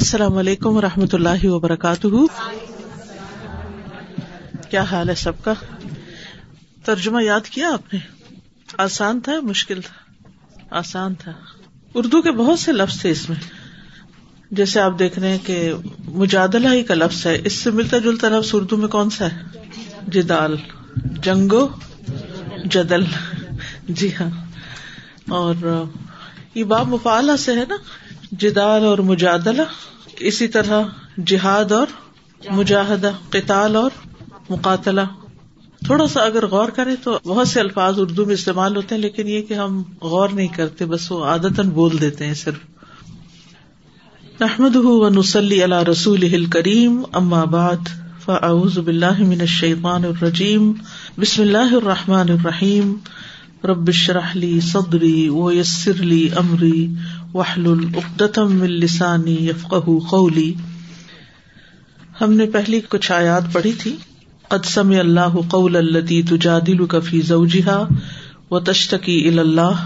السلام علیکم و رحمۃ اللہ وبرکاتہ کیا حال ہے سب کا ترجمہ یاد کیا آپ نے آسان تھا مشکل تھا آسان تھا اردو کے بہت سے لفظ تھے اس میں جیسے آپ دیکھ رہے ہیں کہ مجادلہ ہی کا لفظ ہے اس سے ملتا جلتا لفظ اردو میں کون سا ہے جدال جنگو جدل جی ہاں اور یہ باب مفالہ سے ہے نا جدال اور مجادلہ اسی طرح جہاد اور مجاہدہ قتال اور مقاتلہ تھوڑا سا اگر غور کرے تو بہت سے الفاظ اردو میں استعمال ہوتے ہیں لیکن یہ کہ ہم غور نہیں کرتے بس وہ عادت بول دیتے ہیں صرف نحمد نسلی اللہ رسول کریم اما فاعوذ باللہ من شیمان الرجیم بسم اللہ الرحمن ابراہیم ربرحلی صدری و یسرلی امری وحل یفقہ السانی ہم نے پہلی کچھ آیات پڑھی تھی قدسم اللہ قول اللہ تجادلک فی زوجیحا و الی اللہ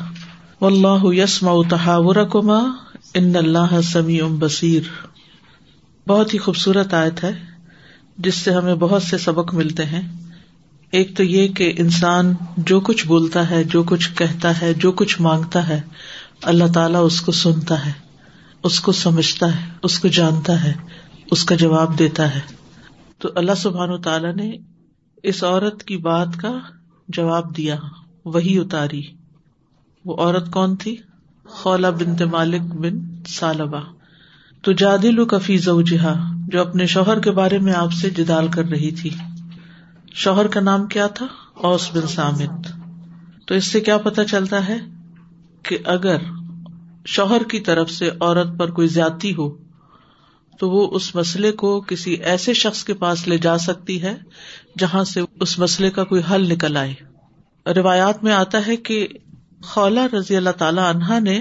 اللہ یسم تحاور کما سمی ام بصیر بہت ہی خوبصورت آیت ہے جس سے ہمیں بہت سے سبق ملتے ہیں ایک تو یہ کہ انسان جو کچھ بولتا ہے جو کچھ کہتا ہے جو کچھ مانگتا ہے اللہ تعالیٰ اس کو سنتا ہے اس کو سمجھتا ہے اس کو جانتا ہے اس کا جواب دیتا ہے تو اللہ سبحان و تعالیٰ نے اس عورت کی بات کا جواب دیا وہی اتاری وہ عورت کون تھی خولا بن تمالک بن سالبا تو جادل کفی کفیزہ جو اپنے شوہر کے بارے میں آپ سے جدال کر رہی تھی شوہر کا نام کیا تھا اوس بن سامد تو اس سے کیا پتا چلتا ہے کہ اگر شوہر کی طرف سے عورت پر کوئی زیادتی ہو تو وہ اس مسئلے کو کسی ایسے شخص کے پاس لے جا سکتی ہے جہاں سے اس مسئلے کا کوئی حل نکل آئے روایات میں آتا ہے کہ خولا رضی اللہ تعالی عنہا نے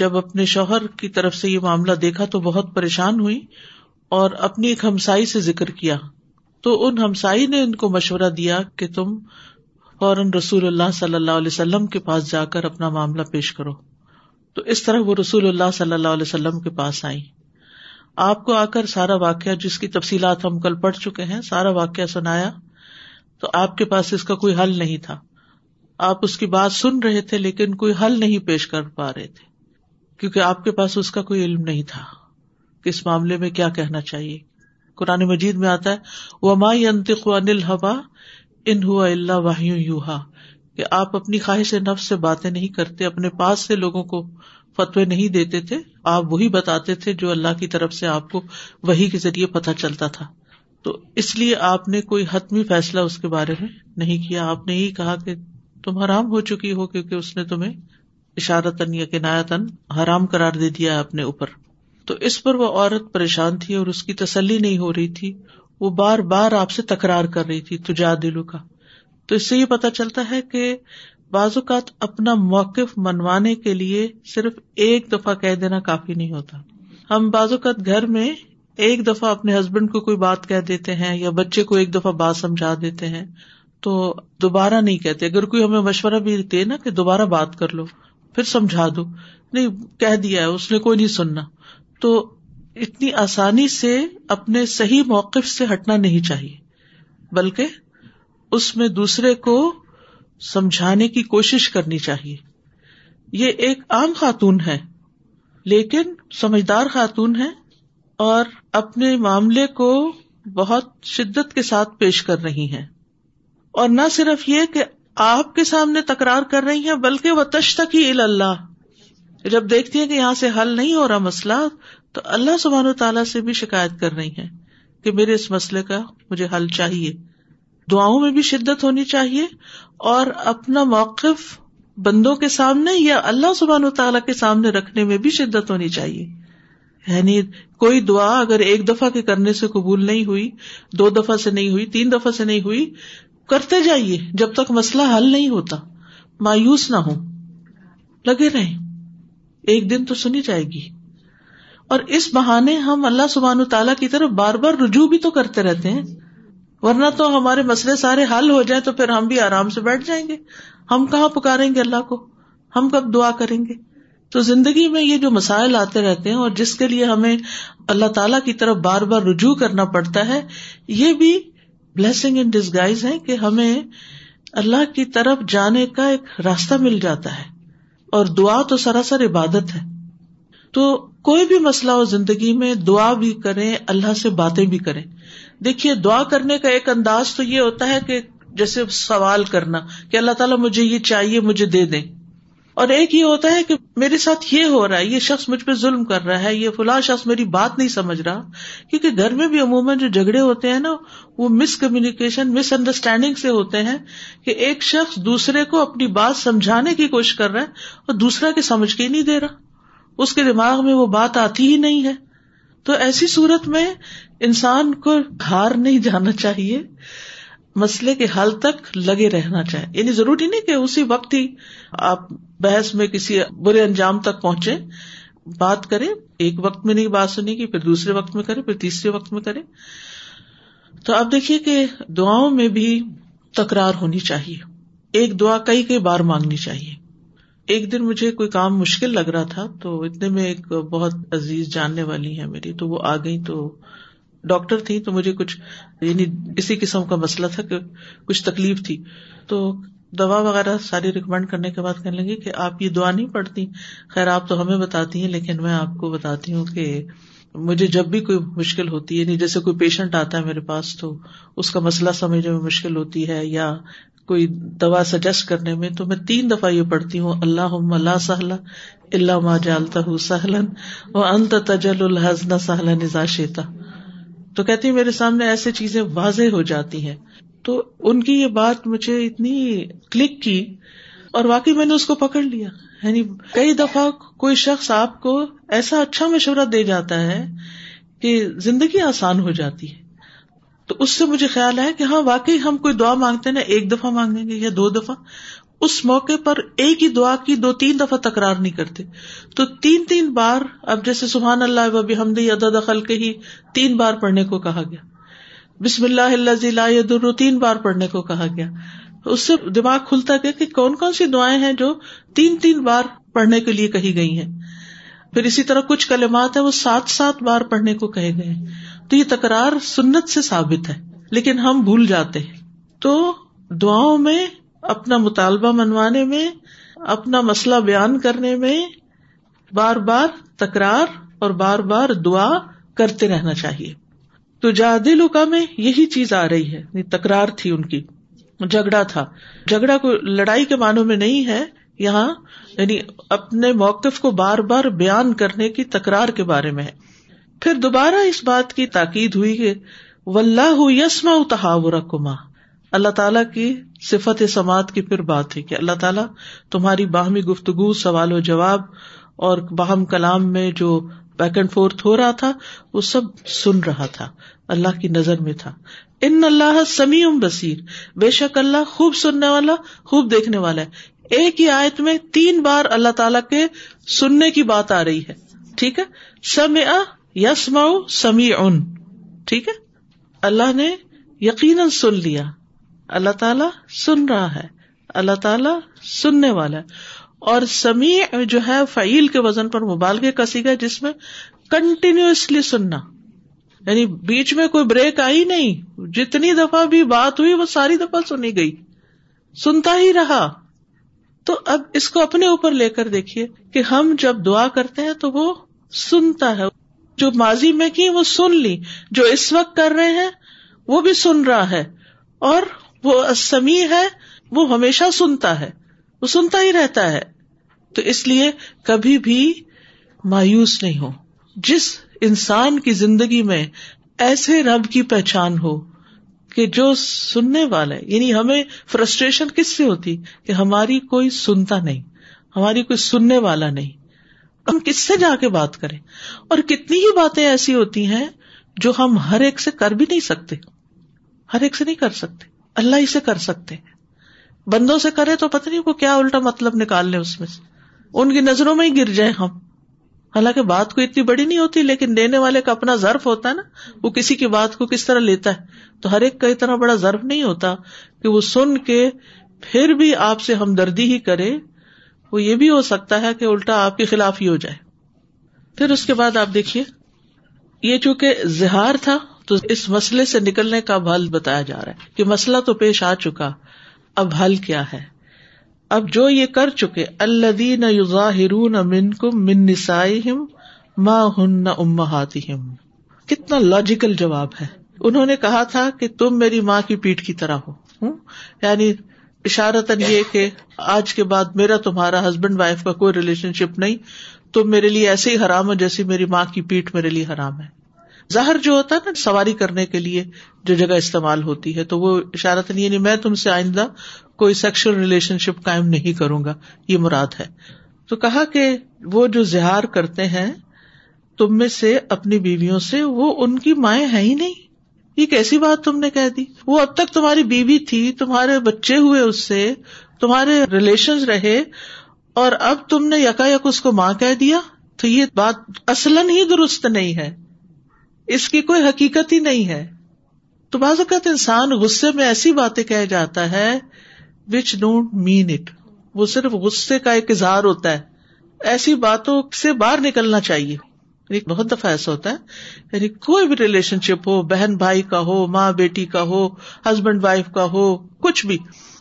جب اپنے شوہر کی طرف سے یہ معاملہ دیکھا تو بہت پریشان ہوئی اور اپنی ایک ہمسائی سے ذکر کیا تو ان ہمسائی نے ان کو مشورہ دیا کہ تم فوراً رسول اللہ صلی اللہ علیہ وسلم کے پاس جا کر اپنا معاملہ پیش کرو تو اس طرح وہ رسول اللہ صلی اللہ علیہ وسلم کے پاس آئی آپ کو آ کر سارا واقعہ جس کی تفصیلات ہم کل پڑھ چکے ہیں سارا واقعہ سنایا تو آپ کے پاس اس کا کوئی حل نہیں تھا آپ اس کی بات سن رہے تھے لیکن کوئی حل نہیں پیش کر پا رہے تھے کیونکہ آپ کے پاس اس کا کوئی علم نہیں تھا کہ اس معاملے میں کیا کہنا چاہیے قرآن مجید میں آتا ہے وماط انا ان ہوا اللہ کہ آپ اپنی خواہش نفس سے باتیں نہیں کرتے اپنے پاس سے لوگوں کو فتوی نہیں دیتے تھے آپ وہی بتاتے تھے جو اللہ کی طرف سے آپ کو وہی کے ذریعے پتہ چلتا تھا تو اس لیے آپ نے کوئی حتمی فیصلہ اس کے بارے میں نہیں کیا آپ نے یہی کہا کہ تم حرام ہو چکی ہو کیونکہ اس نے تمہیں اشارتن یا کنایتن حرام قرار دے دیا اپنے اوپر تو اس پر وہ عورت پریشان تھی اور اس کی تسلی نہیں ہو رہی تھی وہ بار بار آپ سے تکرار کر رہی تھی تجا دلو کا تو اس سے یہ پتا چلتا ہے کہ بعض اوقات اپنا موقف منوانے کے لیے صرف ایک دفعہ کہہ دینا کافی نہیں ہوتا ہم بعض اوقات گھر میں ایک دفعہ اپنے ہسبینڈ کو کوئی بات کہہ دیتے ہیں یا بچے کو ایک دفعہ بات سمجھا دیتے ہیں تو دوبارہ نہیں کہتے اگر کوئی ہمیں مشورہ بھی دے نا کہ دوبارہ بات کر لو پھر سمجھا دو نہیں کہہ دیا ہے اس نے کوئی نہیں سننا تو اتنی آسانی سے اپنے صحیح موقف سے ہٹنا نہیں چاہیے بلکہ اس میں دوسرے کو سمجھانے کی کوشش کرنی چاہیے یہ ایک عام خاتون ہے لیکن سمجھدار خاتون ہے اور اپنے معاملے کو بہت شدت کے ساتھ پیش کر رہی ہے اور نہ صرف یہ کہ آپ کے سامنے تکرار کر رہی ہیں بلکہ وہ تش تک ہی اللہ جب دیکھتی ہیں کہ یہاں سے حل نہیں ہو رہا مسئلہ تو اللہ سبحان و تعالیٰ سے بھی شکایت کر رہی ہے کہ میرے اس مسئلے کا مجھے حل چاہیے دعاؤں میں بھی شدت ہونی چاہیے اور اپنا موقف بندوں کے سامنے یا اللہ سبحان و تعالیٰ کے سامنے رکھنے میں بھی شدت ہونی چاہیے یعنی کوئی دعا اگر ایک دفعہ کے کرنے سے قبول نہیں ہوئی دو دفعہ سے نہیں ہوئی تین دفعہ سے نہیں ہوئی کرتے جائیے جب تک مسئلہ حل نہیں ہوتا مایوس نہ ہو لگے رہے ایک دن تو سنی جائے گی اور اس بہانے ہم اللہ سبحان و تعالیٰ کی طرف بار بار رجوع بھی تو کرتے رہتے ہیں ورنہ تو ہمارے مسئلے سارے حل ہو جائیں تو پھر ہم بھی آرام سے بیٹھ جائیں گے ہم کہاں پکاریں گے اللہ کو ہم کب دعا کریں گے تو زندگی میں یہ جو مسائل آتے رہتے ہیں اور جس کے لیے ہمیں اللہ تعالیٰ کی طرف بار بار رجوع کرنا پڑتا ہے یہ بھی بلیسنگ ان ڈسگائز ہے کہ ہمیں اللہ کی طرف جانے کا ایک راستہ مل جاتا ہے اور دعا تو سراسر عبادت ہے تو کوئی بھی مسئلہ ہو زندگی میں دعا بھی کریں اللہ سے باتیں بھی کریں دیکھیے دعا کرنے کا ایک انداز تو یہ ہوتا ہے کہ جیسے سوال کرنا کہ اللہ تعالیٰ مجھے یہ چاہیے مجھے دے دیں اور ایک یہ ہوتا ہے کہ میرے ساتھ یہ ہو رہا ہے یہ شخص مجھ پہ ظلم کر رہا ہے یہ فلاں شخص میری بات نہیں سمجھ رہا کیونکہ گھر میں بھی عموماً جو جھگڑے ہوتے ہیں نا وہ مس کمیونیکیشن مس انڈرسٹینڈنگ سے ہوتے ہیں کہ ایک شخص دوسرے کو اپنی بات سمجھانے کی کوشش کر رہا ہے اور دوسرا کے سمجھ کے نہیں دے رہا اس کے دماغ میں وہ بات آتی ہی نہیں ہے تو ایسی صورت میں انسان کو ہار نہیں جانا چاہیے مسئلے کے حل تک لگے رہنا چاہیے یعنی ضروری نہیں کہ اسی وقت ہی آپ بحث میں کسی برے انجام تک پہنچے بات کریں ایک وقت میں نہیں بات سنے گی پھر دوسرے وقت میں کریں پھر تیسرے وقت میں کریں تو آپ دیکھیے کہ دعاؤں میں بھی تکرار ہونی چاہیے ایک دعا کئی کئی بار مانگنی چاہیے ایک دن مجھے کوئی کام مشکل لگ رہا تھا تو اتنے میں ایک بہت عزیز جاننے والی ہے میری تو وہ آ گئی تو ڈاکٹر تھی تو مجھے کچھ یعنی اسی قسم کا مسئلہ تھا کہ کچھ تکلیف تھی تو دوا وغیرہ ساری ریکمینڈ کرنے کے بعد کہنے لگی کہ آپ یہ دعا نہیں پڑتی خیر آپ تو ہمیں بتاتی ہیں لیکن میں آپ کو بتاتی ہوں کہ مجھے جب بھی کوئی مشکل ہوتی ہے جیسے کوئی پیشنٹ آتا ہے میرے پاس تو اس کا مسئلہ سمجھنے میں مشکل ہوتی ہے یا کوئی دوا سجیسٹ کرنے میں تو میں تین دفعہ یہ پڑھتی ہوں اللہ اللہ سہلا ما جالتا ہوں سہلن و انت تجل الحزن سہلا نزا شیتا تو کہتی میرے سامنے ایسی چیزیں واضح ہو جاتی ہیں تو ان کی یہ بات مجھے اتنی کلک کی اور واقعی میں نے اس کو پکڑ لیا یعنی کئی دفعہ کوئی شخص آپ کو ایسا اچھا مشورہ دے جاتا ہے کہ زندگی آسان ہو جاتی ہے تو اس سے مجھے خیال ہے کہ ہاں واقعی ہم کوئی دعا مانگتے نا ایک دفعہ مانگیں گے یا دو دفعہ اس موقع پر ایک ہی دعا کی دو تین دفعہ تکرار نہیں کرتے تو تین تین بار اب جیسے سبحان اللہ وبی ہی تین بار پڑھنے کو کہا گیا بسم اللہ اللہ ضی اللہ در تین بار پڑھنے کو کہا گیا اس سے دماغ کھلتا گیا کہ کون کون سی دعائیں ہیں جو تین تین بار پڑھنے کے لیے کہی گئی ہیں پھر اسی طرح کچھ کلمات ہیں وہ سات سات بار پڑھنے کو کہے گئے تو یہ تکرار سنت سے ثابت ہے لیکن ہم بھول جاتے ہیں تو دعاؤں میں اپنا مطالبہ منوانے میں اپنا مسئلہ بیان کرنے میں بار بار تکرار اور بار بار دعا کرتے رہنا چاہیے تو جاد کا میں یہی چیز آ رہی ہے یعنی تکرار تھی ان کی جھگڑا تھا جھگڑا کوئی لڑائی کے معنوں میں نہیں ہے یہاں یعنی اپنے موقف کو بار بار بیان کرنے کی تکرار کے بارے میں ہے پھر دوبارہ اس بات کی تاکید ہوئی ولہ یسما تحاور کما اللہ تعالیٰ کی صفت سماعت کی پھر بات ہے کہ اللہ تعالیٰ تمہاری باہمی گفتگو سوال و جواب اور باہم کلام میں جو بیک اینڈ فورتھ ہو رہا تھا وہ سب سن رہا تھا اللہ کی نظر میں تھا ان اللہ سمیع بصیر بے شک اللہ خوب سننے والا خوب دیکھنے والا ہے ایک ہی آیت میں تین بار اللہ تعالیٰ کے سننے کی بات آ رہی ہے ٹھیک ہے سم اث سمی ٹھیک ہے اللہ نے یقیناً سن لیا اللہ تعالیٰ سن رہا ہے اللہ تعالیٰ سننے والا ہے اور سمیع جو ہے فعیل کے وزن پر مبالغے کا سیگا جس میں کنٹینیوسلی سننا یعنی بیچ میں کوئی بریک آئی نہیں جتنی دفعہ بھی بات ہوئی وہ ساری دفعہ سنی گئی سنتا ہی رہا تو اب اس کو اپنے اوپر لے کر دیکھیے کہ ہم جب دعا کرتے ہیں تو وہ سنتا ہے جو ماضی میں کی وہ سن لی جو اس وقت کر رہے ہیں وہ بھی سن رہا ہے اور وہ اسمی ہے وہ ہمیشہ سنتا ہے وہ سنتا ہی رہتا ہے تو اس لیے کبھی بھی مایوس نہیں ہو جس انسان کی زندگی میں ایسے رب کی پہچان ہو کہ جو سننے والا ہے یعنی ہمیں فرسٹریشن کس سے ہوتی کہ ہماری کوئی سنتا نہیں ہماری کوئی سننے والا نہیں ہم کس سے جا کے بات کریں اور کتنی ہی باتیں ایسی ہوتی ہیں جو ہم ہر ایک سے کر بھی نہیں سکتے ہر ایک سے نہیں کر سکتے اللہ ہی سے کر سکتے بندوں سے کرے تو پتہ نہیں کو کیا الٹا مطلب نکال لیں اس میں سے ان کی نظروں میں ہی گر جائیں ہم حالانکہ بات کو اتنی بڑی نہیں ہوتی لیکن دینے والے کا اپنا ضرف ہوتا ہے نا وہ کسی کی بات کو کس طرح لیتا ہے تو ہر ایک کا اتنا بڑا ضرف نہیں ہوتا کہ وہ سن کے پھر بھی آپ سے ہمدردی ہی کرے وہ یہ بھی ہو سکتا ہے کہ الٹا آپ کے خلاف ہی ہو جائے پھر اس کے بعد آپ دیکھیے یہ چونکہ زہار تھا تو اس مسئلے سے نکلنے کا حل بتایا جا رہا ہے کہ مسئلہ تو پیش آ چکا اب حل کیا ہے اب جو یہ کر چکے اللہ نہ یوزاہر ہم ماں ہن نہم کتنا لاجیکل جواب ہے انہوں نے کہا تھا کہ تم میری ماں کی پیٹ کی طرح ہو یعنی اشارتََ یہ کہ آج کے بعد میرا تمہارا ہسبینڈ وائف کا کوئی ریلیشن شپ نہیں تم میرے لیے ایسے ہی حرام ہو جیسی میری ماں کی پیٹ میرے لیے حرام ہے زہر جو ہوتا ہے نا سواری کرنے کے لیے جو جگہ استعمال ہوتی ہے تو وہ نہیں یعنی میں تم سے آئندہ کوئی سیکشل ریلیشن شپ کائم نہیں کروں گا یہ مراد ہے تو کہا کہ وہ جو زہار کرتے ہیں تم میں سے اپنی بیویوں سے وہ ان کی مائیں ہیں ہی نہیں یہ کیسی بات تم نے کہہ دی وہ اب تک تمہاری بیوی تھی تمہارے بچے ہوئے اس سے تمہارے ریلیشن رہے اور اب تم نے یکا یک اس کو ماں کہہ دیا تو یہ بات اصلن ہی درست نہیں ہے اس کی کوئی حقیقت ہی نہیں ہے تو بعض اوقات انسان غصے میں ایسی باتیں کہہ جاتا ہے وچ ڈونٹ مین اٹ وہ صرف غصے کا ایک اظہار ہوتا ہے ایسی باتوں سے باہر نکلنا چاہیے بہت دفعہ ایسا ہوتا ہے یعنی کوئی بھی ریلیشن شپ ہو بہن بھائی کا ہو ماں بیٹی کا ہو ہسبینڈ وائف کا ہو کچھ بھی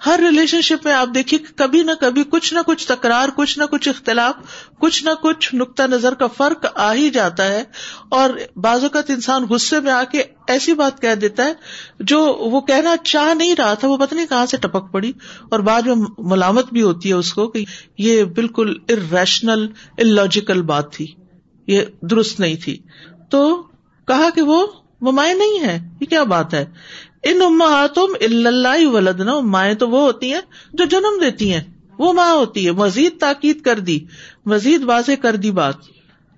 ہر ریلیشن شپ میں آپ دیکھیے کبھی نہ کبھی کچھ نہ کچھ تکرار کچھ نہ کچھ اختلاف کچھ نہ کچھ نقطہ نظر کا فرق آ ہی جاتا ہے اور بعض اوقات انسان غصے میں آ کے ایسی بات کہہ دیتا ہے جو وہ کہنا چاہ نہیں رہا تھا وہ پتہ نہیں کہاں سے ٹپک پڑی اور بعد میں ملامت بھی ہوتی ہے اس کو کہ یہ بالکل ان الاجیکل بات تھی یہ درست نہیں تھی تو کہا کہ وہ مائیں نہیں ہے یہ کیا بات ہے ان اللہ ولدنا مائیں تو وہ ہوتی ہیں جو جنم دیتی ہیں وہ ماں ہوتی ہے مزید تاکید کر دی مزید واضح کر دی بات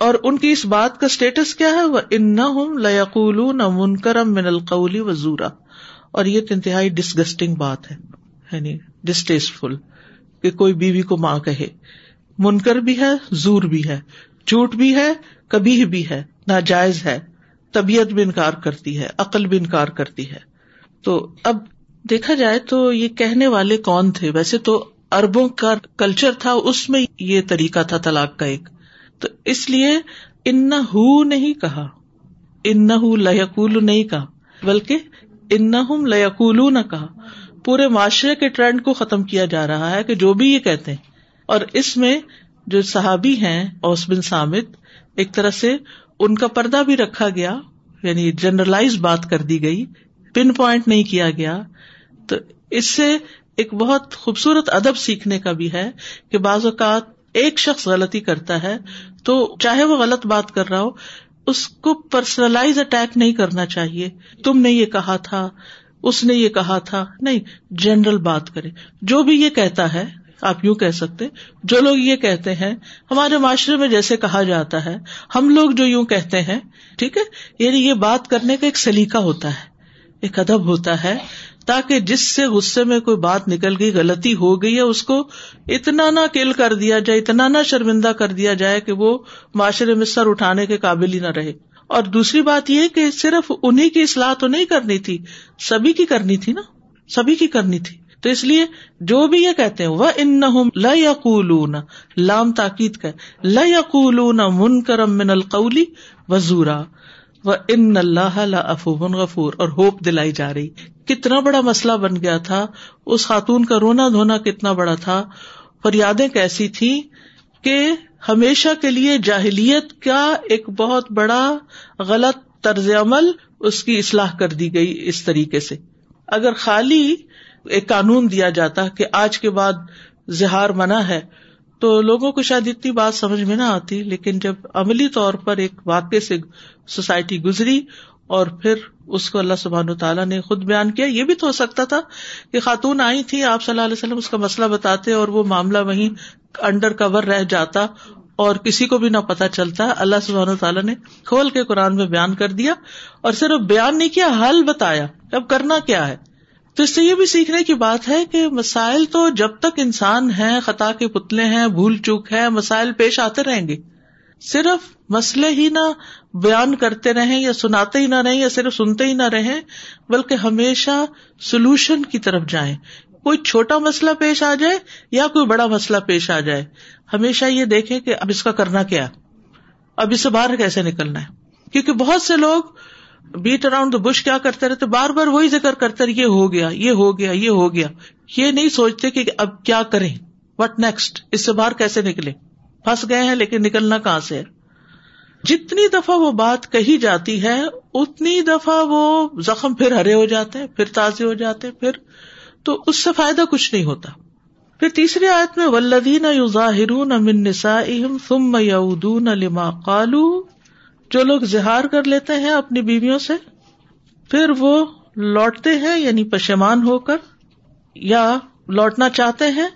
اور ان کی اس بات کا اسٹیٹس کیا ہے وہ ان لقول منکرم من القولی وزورا اور یہ انتہائی ڈسگسٹنگ بات ہے ڈسٹیسٹ یعنی فل کہ کوئی بیوی کو ماں کہے منکر بھی ہے زور بھی ہے جھوٹ بھی ہے کبھی بھی ہے ناجائز ہے طبیعت بھی انکار کرتی ہے عقل بھی انکار کرتی ہے تو اب دیکھا جائے تو یہ کہنے والے کون تھے ویسے تو اربوں کا کلچر تھا اس میں یہ طریقہ تھا طلاق کا ایک تو اس لیے ان نہیں کہا ان لکول نہیں کہا بلکہ ان لکول نہ کہا پورے معاشرے کے ٹرینڈ کو ختم کیا جا رہا ہے کہ جو بھی یہ کہتے ہیں اور اس میں جو صحابی ہیں اوس بن سامد ایک طرح سے ان کا پردہ بھی رکھا گیا یعنی جنرلائز بات کر دی گئی پن پوائنٹ نہیں کیا گیا تو اس سے ایک بہت خوبصورت ادب سیکھنے کا بھی ہے کہ بعض اوقات ایک شخص غلطی کرتا ہے تو چاہے وہ غلط بات کر رہا ہو اس کو پرسنلائز اٹیک نہیں کرنا چاہیے تم نے یہ کہا تھا اس نے یہ کہا تھا نہیں جنرل بات کرے جو بھی یہ کہتا ہے آپ یوں کہہ سکتے جو لوگ یہ کہتے ہیں ہمارے معاشرے میں جیسے کہا جاتا ہے ہم لوگ جو یوں کہتے ہیں ٹھیک ہے یعنی یہ بات کرنے کا ایک سلیقہ ہوتا ہے ایک ادب ہوتا ہے تاکہ جس سے غصے میں کوئی بات نکل گئی غلطی ہو گئی ہے اس کو اتنا نہ کل کر دیا جائے اتنا نہ شرمندہ کر دیا جائے کہ وہ معاشرے میں سر اٹھانے کے قابل ہی نہ رہے اور دوسری بات یہ کہ صرف انہیں کی اصلاح تو نہیں کرنی تھی سبھی کی کرنی تھی نا سبھی کی کرنی تھی تو اس لیے جو بھی یہ کہتے ہیں وہ ان ان لام تاکید کا من وزورا و اللہ غفور اور ہوپ دلائی جا رہی کتنا بڑا مسئلہ بن گیا تھا اس خاتون کا رونا دھونا کتنا بڑا تھا فریادیں کیسی تھی کہ ہمیشہ کے لیے جاہلیت کا ایک بہت بڑا غلط طرز عمل اس کی اصلاح کر دی گئی اس طریقے سے اگر خالی ایک قانون دیا جاتا کہ آج کے بعد زہار منع ہے تو لوگوں کو شاید اتنی بات سمجھ میں نہ آتی لیکن جب عملی طور پر ایک واقعے سے سوسائٹی گزری اور پھر اس کو اللہ سبحان تعالیٰ نے خود بیان کیا یہ بھی تو ہو سکتا تھا کہ خاتون آئی تھی آپ صلی اللہ علیہ وسلم اس کا مسئلہ بتاتے اور وہ معاملہ وہیں انڈر کور رہ جاتا اور کسی کو بھی نہ پتہ چلتا اللہ سبحان تعالیٰ نے کھول کے قرآن میں بیان کر دیا اور صرف بیان نہیں کیا حل بتایا اب کرنا کیا ہے تو اس سے یہ بھی سیکھنے کی بات ہے کہ مسائل تو جب تک انسان ہیں خطا کے پتلے ہیں بھول چوک ہے مسائل پیش آتے رہیں گے صرف مسئلے ہی نہ بیان کرتے رہیں یا سناتے ہی نہ رہیں یا صرف سنتے ہی نہ رہیں بلکہ ہمیشہ سولوشن کی طرف جائیں کوئی چھوٹا مسئلہ پیش آ جائے یا کوئی بڑا مسئلہ پیش آ جائے ہمیشہ یہ دیکھیں کہ اب اس کا کرنا کیا اب اس سے باہر کیسے نکلنا ہے کیونکہ بہت سے لوگ بیٹ اراؤنڈ دا بش کیا کرتے رہتے بار بار وہی ذکر کرتے رہے یہ ہو گیا یہ ہو گیا یہ ہو گیا یہ نہیں سوچتے کہ اب کیا کریں وٹ نیکسٹ اس سے باہر کیسے نکلے پھنس گئے ہیں لیکن نکلنا کہاں سے جتنی دفعہ وہ بات کہی جاتی ہے اتنی دفعہ وہ زخم پھر ہرے ہو جاتے ہیں پھر تازے ہو جاتے پھر تو اس سے فائدہ کچھ نہیں ہوتا پھر تیسری آیت میں ولدین ظاہر امن نسا اہم سم نہ لما کالو جو لوگ زہار کر لیتے ہیں اپنی بیویوں سے پھر وہ لوٹتے ہیں یعنی پشمان ہو کر یا لوٹنا چاہتے ہیں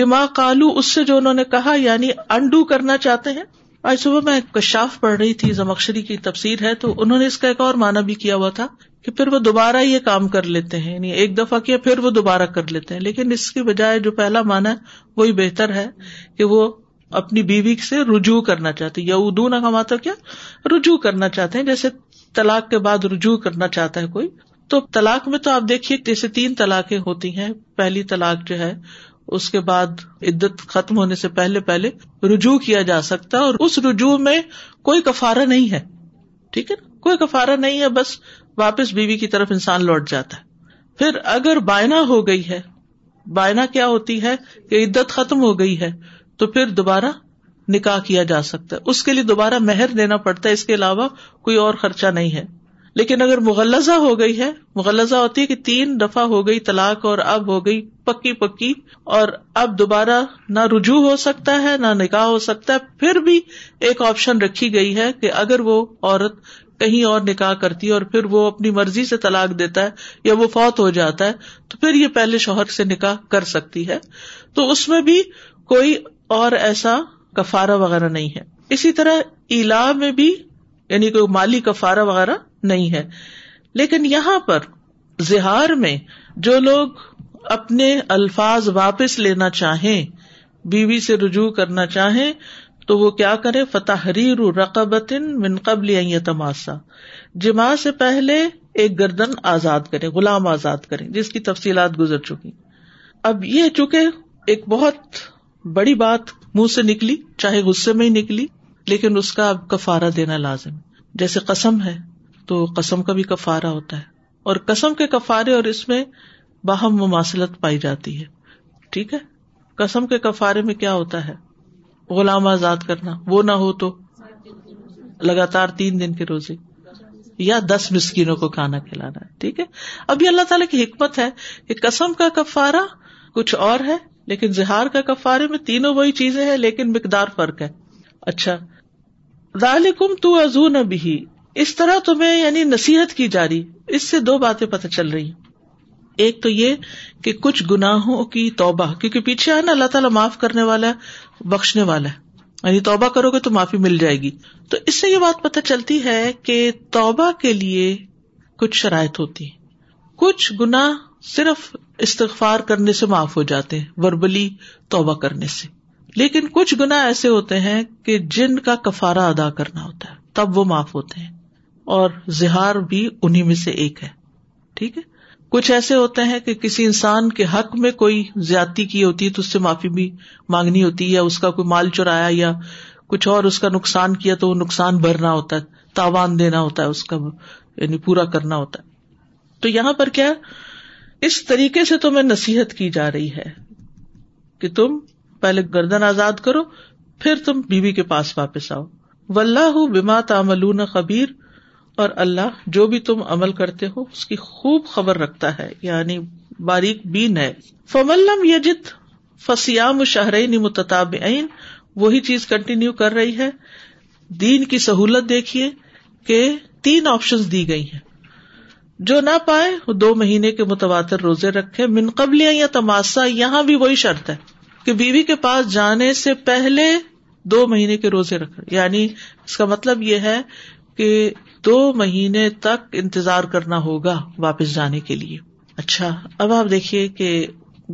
لما کالو اس سے جو انہوں نے کہا یعنی انڈو کرنا چاہتے ہیں آج صبح میں کشاف پڑھ رہی تھی زمکشری کی تفسیر ہے تو انہوں نے اس کا ایک اور مانا بھی کیا ہوا تھا کہ پھر وہ دوبارہ یہ کام کر لیتے ہیں یعنی ایک دفعہ کیا پھر وہ دوبارہ کر لیتے ہیں لیکن اس کے بجائے جو پہلا مانا ہے وہی بہتر ہے کہ وہ اپنی بیوی سے رجوع کرنا چاہتے یا ادو نات کیا رجوع کرنا چاہتے ہیں جیسے طلاق کے بعد رجوع کرنا چاہتا ہے کوئی تو طلاق میں تو آپ دیکھیے جیسے تین طلاقیں ہوتی ہیں پہلی طلاق جو ہے اس کے بعد عدت ختم ہونے سے پہلے پہلے رجوع کیا جا سکتا ہے اور اس رجوع میں کوئی کفارا نہیں ہے ٹھیک ہے نا کوئی کفارا نہیں ہے بس واپس بیوی کی طرف انسان لوٹ جاتا ہے پھر اگر بائنا ہو گئی ہے بائنا کیا ہوتی ہے کہ عدت ختم ہو گئی ہے تو پھر دوبارہ نکاح کیا جا سکتا ہے اس کے لیے دوبارہ مہر دینا پڑتا ہے اس کے علاوہ کوئی اور خرچہ نہیں ہے لیکن اگر مغلزہ ہو گئی ہے مغلزہ ہوتی ہے کہ تین دفعہ ہو گئی طلاق اور اب ہو گئی پکی پکی اور اب دوبارہ نہ رجوع ہو سکتا ہے نہ نکاح ہو سکتا ہے پھر بھی ایک آپشن رکھی گئی ہے کہ اگر وہ عورت کہیں اور نکاح کرتی ہے اور پھر وہ اپنی مرضی سے طلاق دیتا ہے یا وہ فوت ہو جاتا ہے تو پھر یہ پہلے شوہر سے نکاح کر سکتی ہے تو اس میں بھی کوئی اور ایسا کفارا وغیرہ نہیں ہے اسی طرح الا میں بھی یعنی کوئی مالی کفارا وغیرہ نہیں ہے لیکن یہاں پر زہار میں جو لوگ اپنے الفاظ واپس لینا چاہیں بیوی سے رجوع کرنا چاہیں تو وہ کیا کرے فتح من قبل تماسا جمع سے پہلے ایک گردن آزاد کرے غلام آزاد کرے جس کی تفصیلات گزر چکی اب یہ چونکہ ایک بہت بڑی بات منہ سے نکلی چاہے غصے میں ہی نکلی لیکن اس کا اب کفارا دینا لازم جیسے قسم ہے تو قسم کا بھی کفارا ہوتا ہے اور قسم کے کفارے اور اس میں باہم مماثلت پائی جاتی ہے ٹھیک ہے قسم کے کفارے میں کیا ہوتا ہے غلام آزاد کرنا وہ نہ ہو تو لگاتار تین دن کے روزے یا دس مسکینوں کو کھانا کھلانا ہے ٹھیک ہے ابھی اللہ تعالیٰ کی حکمت ہے کہ قسم کا کفارا کچھ اور ہے لیکن زہار کا کفارے میں تینوں وہی چیزیں ہیں لیکن مقدار فرق ہے اچھا تو ازو اس طرح تمہیں یعنی نصیحت کی جا رہی اس سے دو باتیں پتہ چل رہی ایک تو یہ کہ کچھ گناہوں کی توبہ کیونکہ پیچھے ہے نا اللہ تعالیٰ معاف کرنے والا ہے بخشنے والا ہے یعنی توبہ کرو گے تو معافی مل جائے گی تو اس سے یہ بات پتہ چلتی ہے کہ توبہ کے لیے کچھ شرائط ہوتی کچھ گناہ صرف استغفار کرنے سے معاف ہو جاتے ہیں وربلی توبہ کرنے سے لیکن کچھ گنا ایسے ہوتے ہیں کہ جن کا کفارا ادا کرنا ہوتا ہے تب وہ معاف ہوتے ہیں اور زہار بھی انہیں میں سے ایک ہے ٹھیک ہے کچھ ایسے ہوتے ہیں کہ کسی انسان کے حق میں کوئی زیادتی کی ہوتی ہے تو اس سے معافی بھی مانگنی ہوتی ہے یا اس کا کوئی مال چرایا یا کچھ اور اس کا نقصان کیا تو وہ نقصان بھرنا ہوتا ہے تاوان دینا ہوتا ہے اس کا یعنی پورا کرنا ہوتا ہے تو یہاں پر کیا اس طریقے سے تمہیں نصیحت کی جا رہی ہے کہ تم پہلے گردن آزاد کرو پھر تم بیوی بی کے پاس واپس آؤ و اللہ ہو بیما تاملون خبیر اور اللہ جو بھی تم عمل کرتے ہو اس کی خوب خبر رکھتا ہے یعنی باریک بین ہے فمل یجت فسیام شہری متطاب عین وہی چیز کنٹینیو کر رہی ہے دین کی سہولت دیکھیے کہ تین آپشن دی گئی ہیں جو نہ پائے وہ دو مہینے کے متواتر روزے رکھے من قبل یا تماسا یہاں بھی وہی شرط ہے کہ بیوی کے پاس جانے سے پہلے دو مہینے کے روزے رکھے یعنی اس کا مطلب یہ ہے کہ دو مہینے تک انتظار کرنا ہوگا واپس جانے کے لیے اچھا اب آپ دیکھیے کہ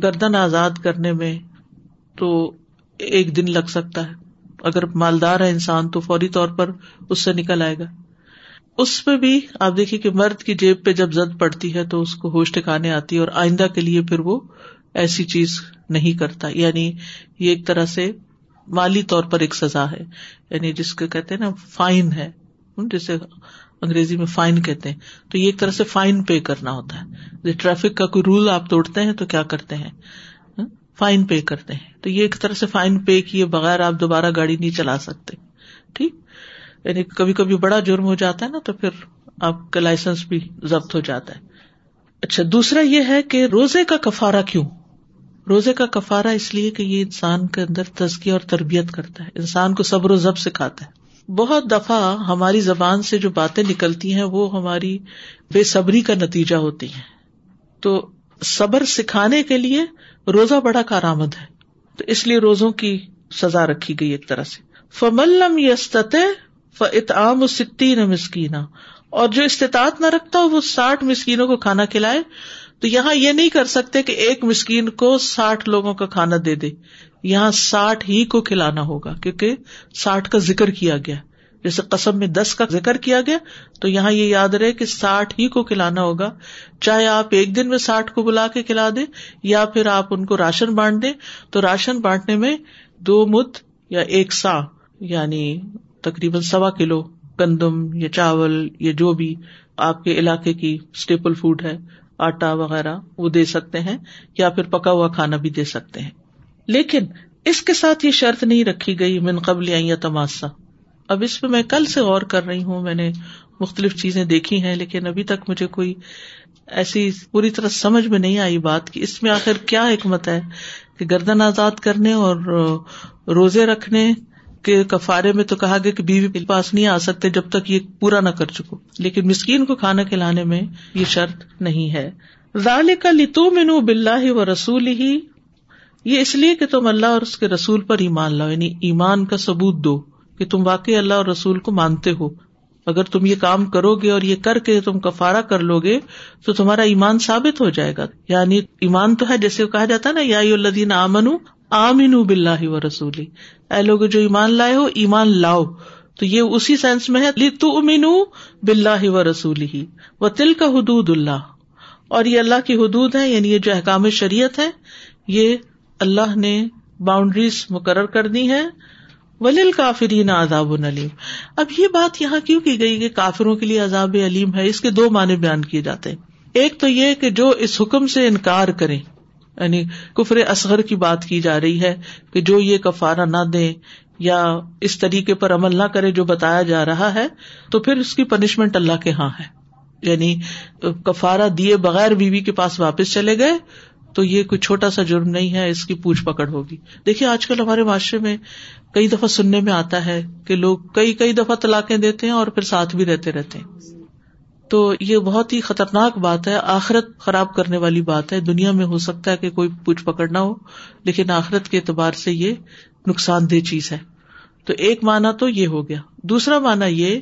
گردن آزاد کرنے میں تو ایک دن لگ سکتا ہے اگر مالدار ہے انسان تو فوری طور پر اس سے نکل آئے گا اس پہ بھی آپ دیکھیے کہ مرد کی جیب پہ جب زد پڑتی ہے تو اس کو ہوش ٹھکانے آتی ہے اور آئندہ کے لیے پھر وہ ایسی چیز نہیں کرتا یعنی یہ ایک طرح سے مالی طور پر ایک سزا ہے یعنی جس کو کہتے ہیں نا فائن ہے جسے انگریزی میں فائن کہتے ہیں تو یہ ایک طرح سے فائن پے کرنا ہوتا ہے ٹریفک کا کوئی رول آپ توڑتے ہیں تو کیا کرتے ہیں ہاں؟ فائن پے کرتے ہیں تو یہ ایک طرح سے فائن پے کیے بغیر آپ دوبارہ گاڑی نہیں چلا سکتے ٹھیک یعنی کبھی کبھی بڑا جرم ہو جاتا ہے نا تو پھر آپ کا لائسنس بھی ضبط ہو جاتا ہے اچھا دوسرا یہ ہے کہ روزے کا کفارا کیوں روزے کا کفارا اس لیے کہ یہ انسان کے اندر تزکی اور تربیت کرتا ہے انسان کو صبر و ضبط سکھاتا ہے بہت دفعہ ہماری زبان سے جو باتیں نکلتی ہیں وہ ہماری بے صبری کا نتیجہ ہوتی ہیں تو صبر سکھانے کے لیے روزہ بڑا کارآمد ہے تو اس لیے روزوں کی سزا رکھی گئی ایک طرح سے یستتے فت عام سین مسکینا اور جو استطاعت نہ رکھتا وہ ساٹھ مسکینوں کو کھانا کھلائے تو یہاں یہ نہیں کر سکتے کہ ایک مسکین کو ساٹھ لوگوں کا کھانا دے دے یہاں ساٹھ ہی کو کھلانا ہوگا کیونکہ ساٹھ کا ذکر کیا گیا جیسے قسم میں دس کا ذکر کیا گیا تو یہاں یہ یاد رہے کہ ساٹھ ہی کو کھلانا ہوگا چاہے آپ ایک دن میں ساٹھ کو بلا کے کھلا دیں یا پھر آپ ان کو راشن بانٹ دیں تو راشن بانٹنے میں دو مت یا ایک سا یعنی تقریباً سوا کلو گندم یا چاول یا جو بھی آپ کے علاقے کی اسٹیپل فوڈ ہے آٹا وغیرہ وہ دے سکتے ہیں یا پھر پکا ہوا کھانا بھی دے سکتے ہیں لیکن اس کے ساتھ یہ شرط نہیں رکھی گئی من قبل یا تماسا اب اس پہ میں کل سے غور کر رہی ہوں میں نے مختلف چیزیں دیکھی ہیں لیکن ابھی تک مجھے کوئی ایسی پوری طرح سمجھ میں نہیں آئی بات کہ اس میں آخر کیا حکمت ہے کہ گردن آزاد کرنے اور روزے رکھنے کفارے میں تو کہا گیا کہ بیوی کے پاس نہیں آ سکتے جب تک یہ پورا نہ کر چکو لیکن مسکین کو کھانا کھلانے میں یہ شرط نہیں ہے لتو منو و رسول ہی یہ اس لیے کہ تم اللہ اور اس کے رسول پر ایمان لاؤ یعنی ایمان کا ثبوت دو کہ تم واقع اللہ اور رسول کو مانتے ہو اگر تم یہ کام کرو گے اور یہ کر کے تم کفارا کر لو گے تو تمہارا ایمان ثابت ہو جائے گا یعنی ایمان تو ہے جیسے کہا جاتا نا یادین امن آمین بلّہ و رسولی اے لوگ جو ایمان لائے ہو ایمان لاؤ تو یہ اسی سینس میں ہے امین بلّہ و رسولی و تل کا حدود اللہ اور یہ اللہ کی حدود ہے یعنی یہ جو احکام شریعت ہے یہ اللہ نے باؤنڈریز مقرر کر دی ہے ولیل کافرین عذاب العلیم اب یہ بات یہاں کیوں کی گئی کہ کافروں کے لیے عذاب علیم ہے اس کے دو معنی بیان کیے جاتے ہیں ایک تو یہ کہ جو اس حکم سے انکار کریں یعنی کفر اصغر کی بات کی جا رہی ہے کہ جو یہ کفارہ نہ دے یا اس طریقے پر عمل نہ کرے جو بتایا جا رہا ہے تو پھر اس کی پنشمنٹ اللہ کے ہاں ہے یعنی کفارا دیے بغیر بیوی بی کے پاس واپس چلے گئے تو یہ کوئی چھوٹا سا جرم نہیں ہے اس کی پوچھ پکڑ ہوگی دیکھیے آج کل ہمارے معاشرے میں کئی دفعہ سننے میں آتا ہے کہ لوگ کئی کئی دفعہ طلاقیں دیتے ہیں اور پھر ساتھ بھی رہتے رہتے ہیں تو یہ بہت ہی خطرناک بات ہے آخرت خراب کرنے والی بات ہے دنیا میں ہو سکتا ہے کہ کوئی پوچھ پکڑنا ہو لیکن آخرت کے اعتبار سے یہ نقصان دہ چیز ہے تو ایک مانا تو یہ ہو گیا دوسرا مانا یہ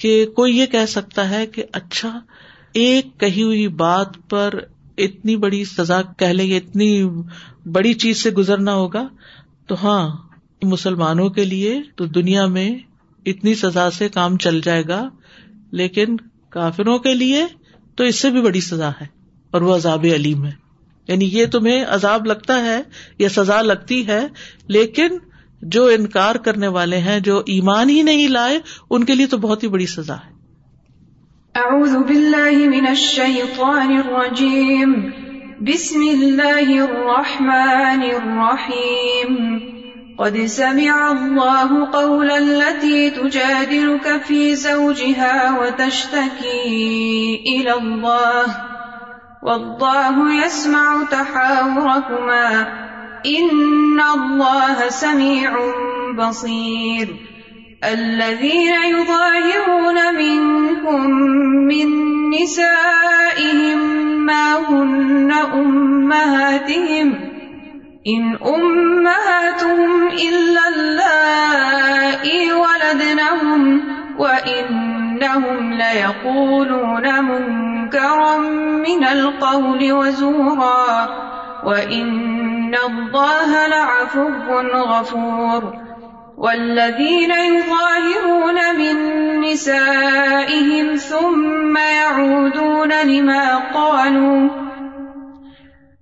کہ کوئی یہ کہہ سکتا ہے کہ اچھا ایک کہی ہوئی بات پر اتنی بڑی سزا کہہ لیں گے اتنی بڑی چیز سے گزرنا ہوگا تو ہاں مسلمانوں کے لیے تو دنیا میں اتنی سزا سے کام چل جائے گا لیکن کافروں کے لیے تو اس سے بھی بڑی سزا ہے اور وہ عذاب علیم ہے یعنی یہ تمہیں عذاب لگتا ہے یا سزا لگتی ہے لیکن جو انکار کرنے والے ہیں جو ایمان ہی نہیں لائے ان کے لیے تو بہت ہی بڑی سزا ہے بسم الرحمن قد سمع الله قولا التي تجادلك في زوجها وتشتكي إلى الله والله يسمع تحاوركما إن الله سميع بصير الذين يظاهرون منكم من نسائهم ما هن أمهاتهم ان امہاتہم الا اللائی ولدنہم وانہم لیقولون منکرا من القول وزورا وان اللہ لعفو غفور والذین يظاہرون من نسائهم ثم يعودون لما قالوا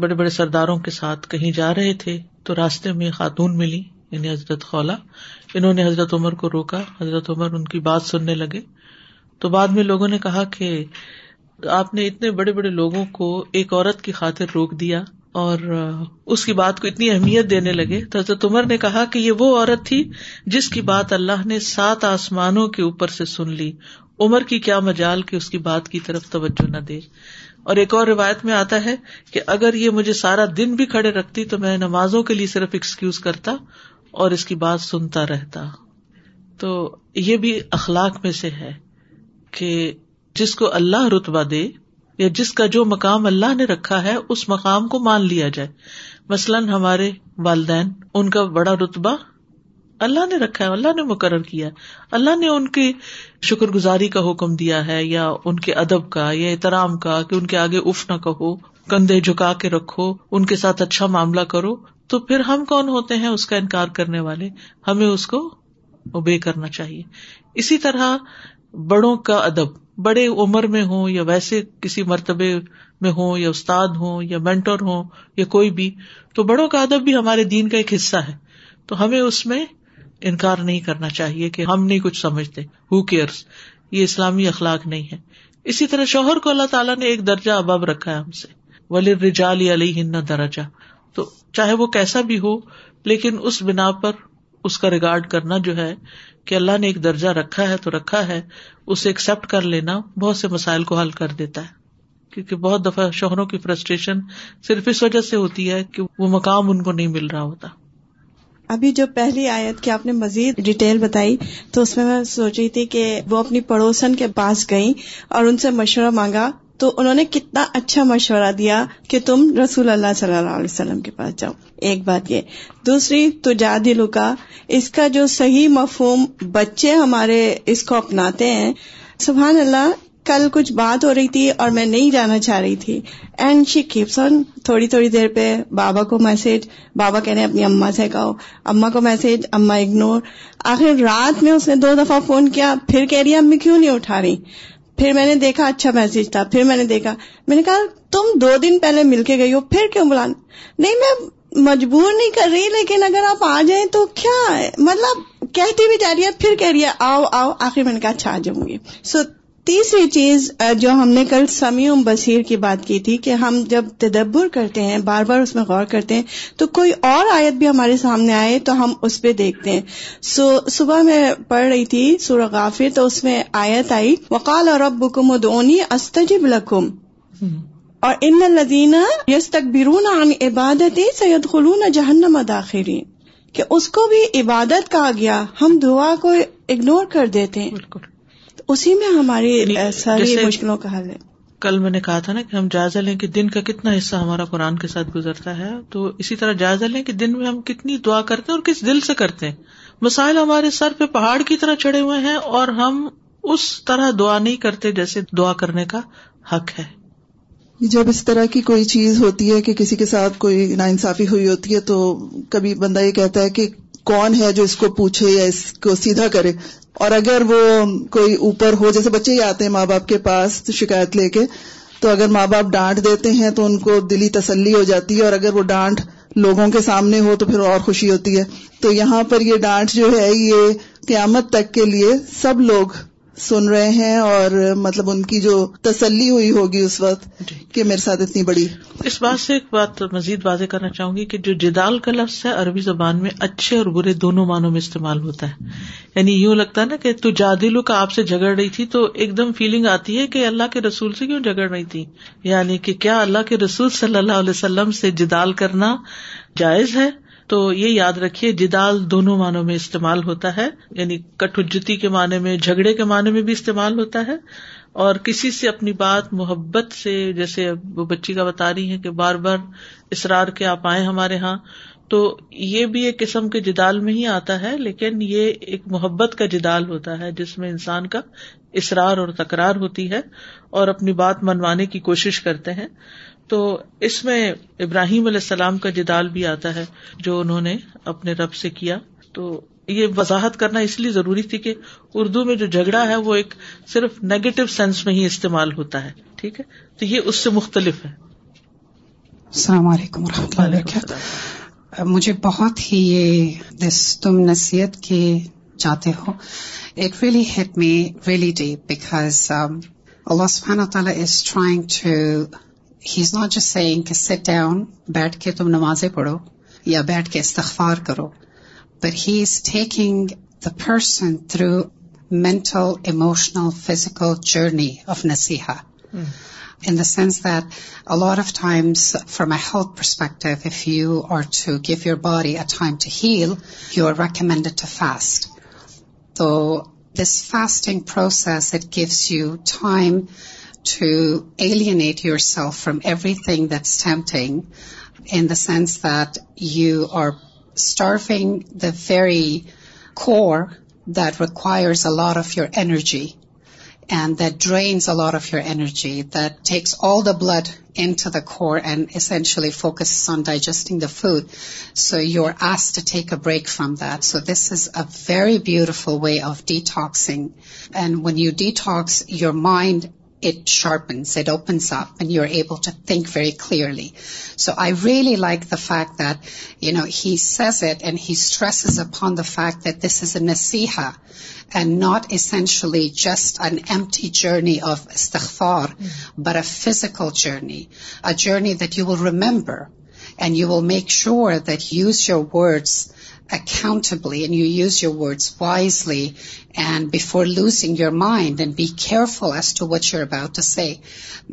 بڑے بڑے سرداروں کے ساتھ کہیں جا رہے تھے تو راستے میں خاتون ملی یعنی حضرت خولا انہوں نے حضرت عمر کو روکا حضرت عمر ان کی بات سننے لگے تو بعد میں لوگوں نے کہا کہ آپ نے اتنے بڑے بڑے لوگوں کو ایک عورت کی خاطر روک دیا اور اس کی بات کو اتنی اہمیت دینے لگے تو حضرت عمر نے کہا کہ یہ وہ عورت تھی جس کی بات اللہ نے سات آسمانوں کے اوپر سے سن لی عمر کی کیا مجال کہ اس کی بات کی طرف توجہ نہ دے اور ایک اور روایت میں آتا ہے کہ اگر یہ مجھے سارا دن بھی کھڑے رکھتی تو میں نمازوں کے لیے صرف ایکسکیوز کرتا اور اس کی بات سنتا رہتا تو یہ بھی اخلاق میں سے ہے کہ جس کو اللہ رتبہ دے یا جس کا جو مقام اللہ نے رکھا ہے اس مقام کو مان لیا جائے مثلاً ہمارے والدین ان کا بڑا رتبہ اللہ نے رکھا ہے اللہ نے مقرر کیا اللہ نے ان کی شکر گزاری کا حکم دیا ہے یا ان کے ادب کا یا احترام کا کہ ان کے آگے اف نہ کہو کندھے جھکا کے رکھو ان کے ساتھ اچھا معاملہ کرو تو پھر ہم کون ہوتے ہیں اس کا انکار کرنے والے ہمیں اس کو اوبے کرنا چاہیے اسی طرح بڑوں کا ادب بڑے عمر میں ہوں یا ویسے کسی مرتبے میں ہوں یا استاد ہوں یا مینٹر ہوں یا کوئی بھی تو بڑوں کا ادب بھی ہمارے دین کا ایک حصہ ہے تو ہمیں اس میں انکار نہیں کرنا چاہیے کہ ہم نہیں کچھ سمجھتے ہو کیئرس یہ اسلامی اخلاق نہیں ہے اسی طرح شوہر کو اللہ تعالیٰ نے ایک درجہ اباب رکھا ہے ہم سے ولی علی ہند درجہ تو چاہے وہ کیسا بھی ہو لیکن اس بنا پر اس کا ریکارڈ کرنا جو ہے کہ اللہ نے ایک درجہ رکھا ہے تو رکھا ہے اسے ایکسپٹ کر لینا بہت سے مسائل کو حل کر دیتا ہے کیونکہ بہت دفعہ شوہروں کی فرسٹریشن صرف اس وجہ سے ہوتی ہے کہ وہ مقام ان کو نہیں مل رہا ہوتا ابھی جو پہلی آیت کی آپ نے مزید ڈیٹیل بتائی تو اس میں میں سوچ رہی تھی کہ وہ اپنی پڑوسن کے پاس گئی اور ان سے مشورہ مانگا تو انہوں نے کتنا اچھا مشورہ دیا کہ تم رسول اللہ صلی اللہ علیہ وسلم کے پاس جاؤ ایک بات یہ دوسری تجاد کا اس کا جو صحیح مفہوم بچے ہمارے اس کو اپناتے ہیں سبحان اللہ کل کچھ بات ہو رہی تھی اور میں نہیں جانا چاہ رہی تھی اینڈ شی کیپس آن تھوڑی تھوڑی دیر پہ بابا کو میسج بابا کہہ رہے اپنی اما سے کہو اما کو میسج اما اگنور آخر رات میں اس نے دو دفعہ فون کیا پھر کہہ رہی ہے کیوں نہیں اٹھا رہی پھر میں نے دیکھا اچھا میسج تھا پھر میں نے دیکھا میں نے کہا تم دو دن پہلے مل کے گئی ہو پھر کیوں بلانا نہیں میں مجبور نہیں کر رہی لیکن اگر آپ آ جائیں تو کیا مطلب کہتی بھی جا رہی ہے پھر کہہ رہی ہے آؤ آؤ آخر میں نے کہا اچھا آ جاؤں گی سو تیسری چیز جو ہم نے کل سمیع بصیر کی بات کی تھی کہ ہم جب تدبر کرتے ہیں بار بار اس میں غور کرتے ہیں تو کوئی اور آیت بھی ہمارے سامنے آئے تو ہم اس پہ دیکھتے ہیں سو صبح میں پڑھ رہی تھی سورہ غافر تو اس میں آیت آئی وقال اور اب بکم ادونی استجب لکھم اور ان لدینہ یس تک بیرون عام عبادت سید خلون جہنم داخری کہ اس کو بھی عبادت کہا گیا ہم دعا کو اگنور کر دیتے ہیں اسی میں ہماری یعنی ساری مشکلوں کا حل ہے کل میں نے کہا تھا نا کہ ہم جائزہ لیں کہ دن کا کتنا حصہ ہمارا قرآن کے ساتھ گزرتا ہے تو اسی طرح جائزہ لیں کہ دن میں ہم کتنی دعا کرتے ہیں اور کس دل سے کرتے ہیں مسائل ہمارے سر پہ پہاڑ کی طرح چڑھے ہوئے ہیں اور ہم اس طرح دعا نہیں کرتے جیسے دعا کرنے کا حق ہے جب اس طرح کی کوئی چیز ہوتی ہے کہ کسی کے ساتھ کوئی نا انصافی ہوئی ہوتی ہے تو کبھی بندہ یہ کہتا ہے کہ کون ہے جو اس کو پوچھے یا اس کو سیدھا کرے اور اگر وہ کوئی اوپر ہو جیسے بچے ہی آتے ہیں ماں باپ کے پاس شکایت لے کے تو اگر ماں باپ ڈانٹ دیتے ہیں تو ان کو دلی تسلی ہو جاتی ہے اور اگر وہ ڈانٹ لوگوں کے سامنے ہو تو پھر اور خوشی ہوتی ہے تو یہاں پر یہ ڈانٹ جو ہے یہ قیامت تک کے لیے سب لوگ سن رہے ہیں اور مطلب ان کی جو تسلی ہوئی ہوگی اس وقت جی۔ کہ میرے ساتھ اتنی بڑی اس بات سے ایک بات مزید واضح کرنا چاہوں گی کہ جو جدال کا لفظ ہے عربی زبان میں اچھے اور برے دونوں معنوں میں استعمال ہوتا ہے یعنی یوں لگتا ہے نا کہ تو جادلو کا آپ سے جھگڑ رہی تھی تو ایک دم فیلنگ آتی ہے کہ اللہ کے رسول سے کیوں جھگڑ رہی تھی یعنی کہ کیا اللہ کے رسول صلی اللہ علیہ وسلم سے جدال کرنا جائز ہے تو یہ یاد رکھیے جدال دونوں معنوں میں استعمال ہوتا ہے یعنی کٹوجتی کے معنی میں جھگڑے کے معنی میں بھی استعمال ہوتا ہے اور کسی سے اپنی بات محبت سے جیسے وہ بچی کا بتا رہی ہے کہ بار بار اسرار کے آپ آئے ہمارے یہاں تو یہ بھی ایک قسم کے جدال میں ہی آتا ہے لیکن یہ ایک محبت کا جدال ہوتا ہے جس میں انسان کا اصرار اور تکرار ہوتی ہے اور اپنی بات منوانے کی کوشش کرتے ہیں تو اس میں ابراہیم علیہ السلام کا جدال بھی آتا ہے جو انہوں نے اپنے رب سے کیا تو یہ وضاحت کرنا اس لیے ضروری تھی کہ اردو میں جو جھگڑا ہے وہ ایک صرف نیگیٹو سینس میں ہی استعمال ہوتا ہے ٹھیک ہے تو یہ اس سے مختلف ہے السلام علیکم و رحمتہ اللہ مجھے بہت ہی یہ تم نصیحت کے چاہتے ہو it hit me because Allah Subhanahu Ta'ala is trying to he is not just saying کہ سٹ ڈاؤن بیٹھ کے تم نمازیں پڑھو یا بیٹھ کے استغفار کرو but he is taking the person through mental emotional physical journey of نسیحا in the sense that of times from a health perspective if you our body a time to heal you are recommended to fast تو this fasting process it gives you time to alienate yourself from everything that's tempting, in the sense that you are starving the very core that requires a lot of your energy and that drains a lot of your energy, that takes all the blood into the core and essentially focuses on digesting the food. So you're asked to take a break from that. So this is a very beautiful way of detoxing. And when you detox, your mind it sharpens, it opens up, and you're able to think very clearly. So I really like the fact that, he says it and he stresses upon the fact that this is a nasiha and not essentially just an empty journey of istighfar, but a physical journey, a journey that you will remember, and you will make sure that you use your words accountably, and you use your words wisely and before losing your mind, and be careful as to what you're about to say.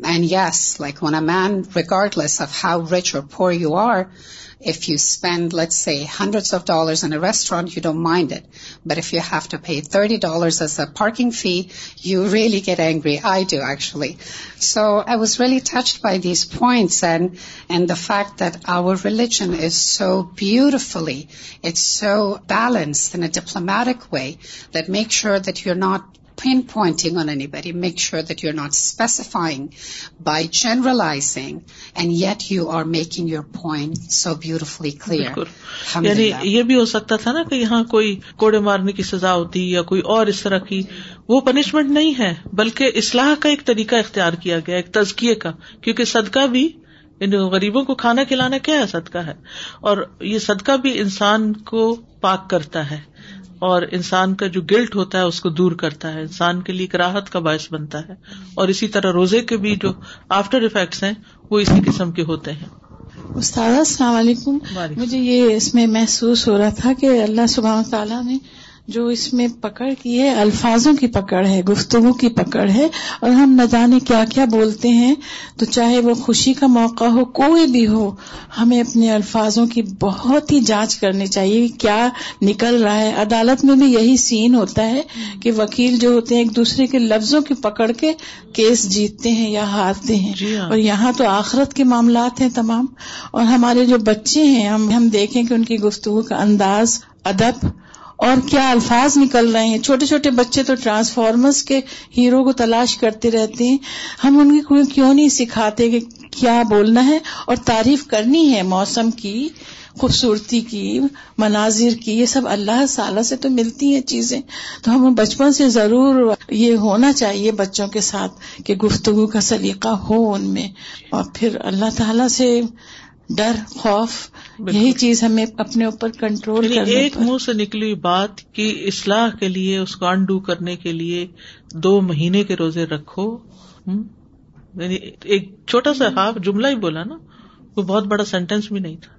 And yes, like when a man, regardless of how rich or poor you are, if you spend, let's say, hundreds of dollars in a restaurant, you don't mind it. But if you have to pay $30 as a parking fee, you really get angry. I do, actually. So I was really touched by these points and the fact that our religion is so beautifully, it's so balanced in a diplomatic way that makes sure that you're not pinpointing on anybody, make sure that you're not specifying by generalizing and yet you are making your point so beautifully clear. یعنی یہ بھی ہو سکتا تھا نا کہ یہاں کوئی کوڑے مارنے کی سزا ہوتی یا کوئی اور اس طرح کی وہ پنشمنٹ نہیں ہے بلکہ اصلاح کا ایک طریقہ اختیار کیا گیا ایک تزکیے کا کیونکہ صدقہ بھی ان غریبوں کو کھانا کھلانا کیا ہے صدقہ ہے اور یہ صدقہ بھی انسان کو پاک کرتا ہے اور انسان کا جو گلٹ ہوتا ہے اس کو دور کرتا ہے انسان کے لیے کراہت راحت کا باعث بنتا ہے اور اسی طرح روزے کے بھی جو آفٹر افیکٹس ہیں وہ اسی قسم کے ہوتے ہیں استاد السلام علیکم مجھے یہ اس میں محسوس ہو رہا تھا کہ اللہ سبحانہ تعالیٰ نے جو اس میں پکڑ کی ہے الفاظوں کی پکڑ ہے گفتگو کی پکڑ ہے اور ہم نہ جانے کیا کیا بولتے ہیں تو چاہے وہ خوشی کا موقع ہو کوئی بھی ہو ہمیں اپنے الفاظوں کی بہت ہی جانچ کرنی چاہیے کیا نکل رہا ہے عدالت میں بھی یہی سین ہوتا ہے کہ وکیل جو ہوتے ہیں ایک دوسرے کے لفظوں کی پکڑ کے کیس جیتتے ہیں یا ہارتے ہیں جی ہاں۔ اور یہاں تو آخرت کے معاملات ہیں تمام اور ہمارے جو بچے ہیں ہم دیکھیں کہ ان کی گفتگو کا انداز ادب اور کیا الفاظ نکل رہے ہیں چھوٹے چھوٹے بچے تو ٹرانسفارمرس کے ہیرو کو تلاش کرتے رہتے ہیں ہم ان کو کیوں نہیں سکھاتے کہ کیا بولنا ہے اور تعریف کرنی ہے موسم کی خوبصورتی کی مناظر کی یہ سب اللہ سالہ سے تو ملتی ہیں چیزیں تو ہمیں بچپن سے ضرور یہ ہونا چاہیے بچوں کے ساتھ کہ گفتگو کا سلیقہ ہو ان میں اور پھر اللہ تعالی سے ڈر خوف یہی چیز ہمیں اپنے اوپر یعنی کنٹرول ایک منہ سے نکلی بات کی اصلاح کے لیے اس کو انڈو کرنے کے لیے دو مہینے کے روزے رکھو یعنی ایک چھوٹا سا خواب جملہ ہی بولا نا وہ بہت بڑا سینٹینس بھی نہیں تھا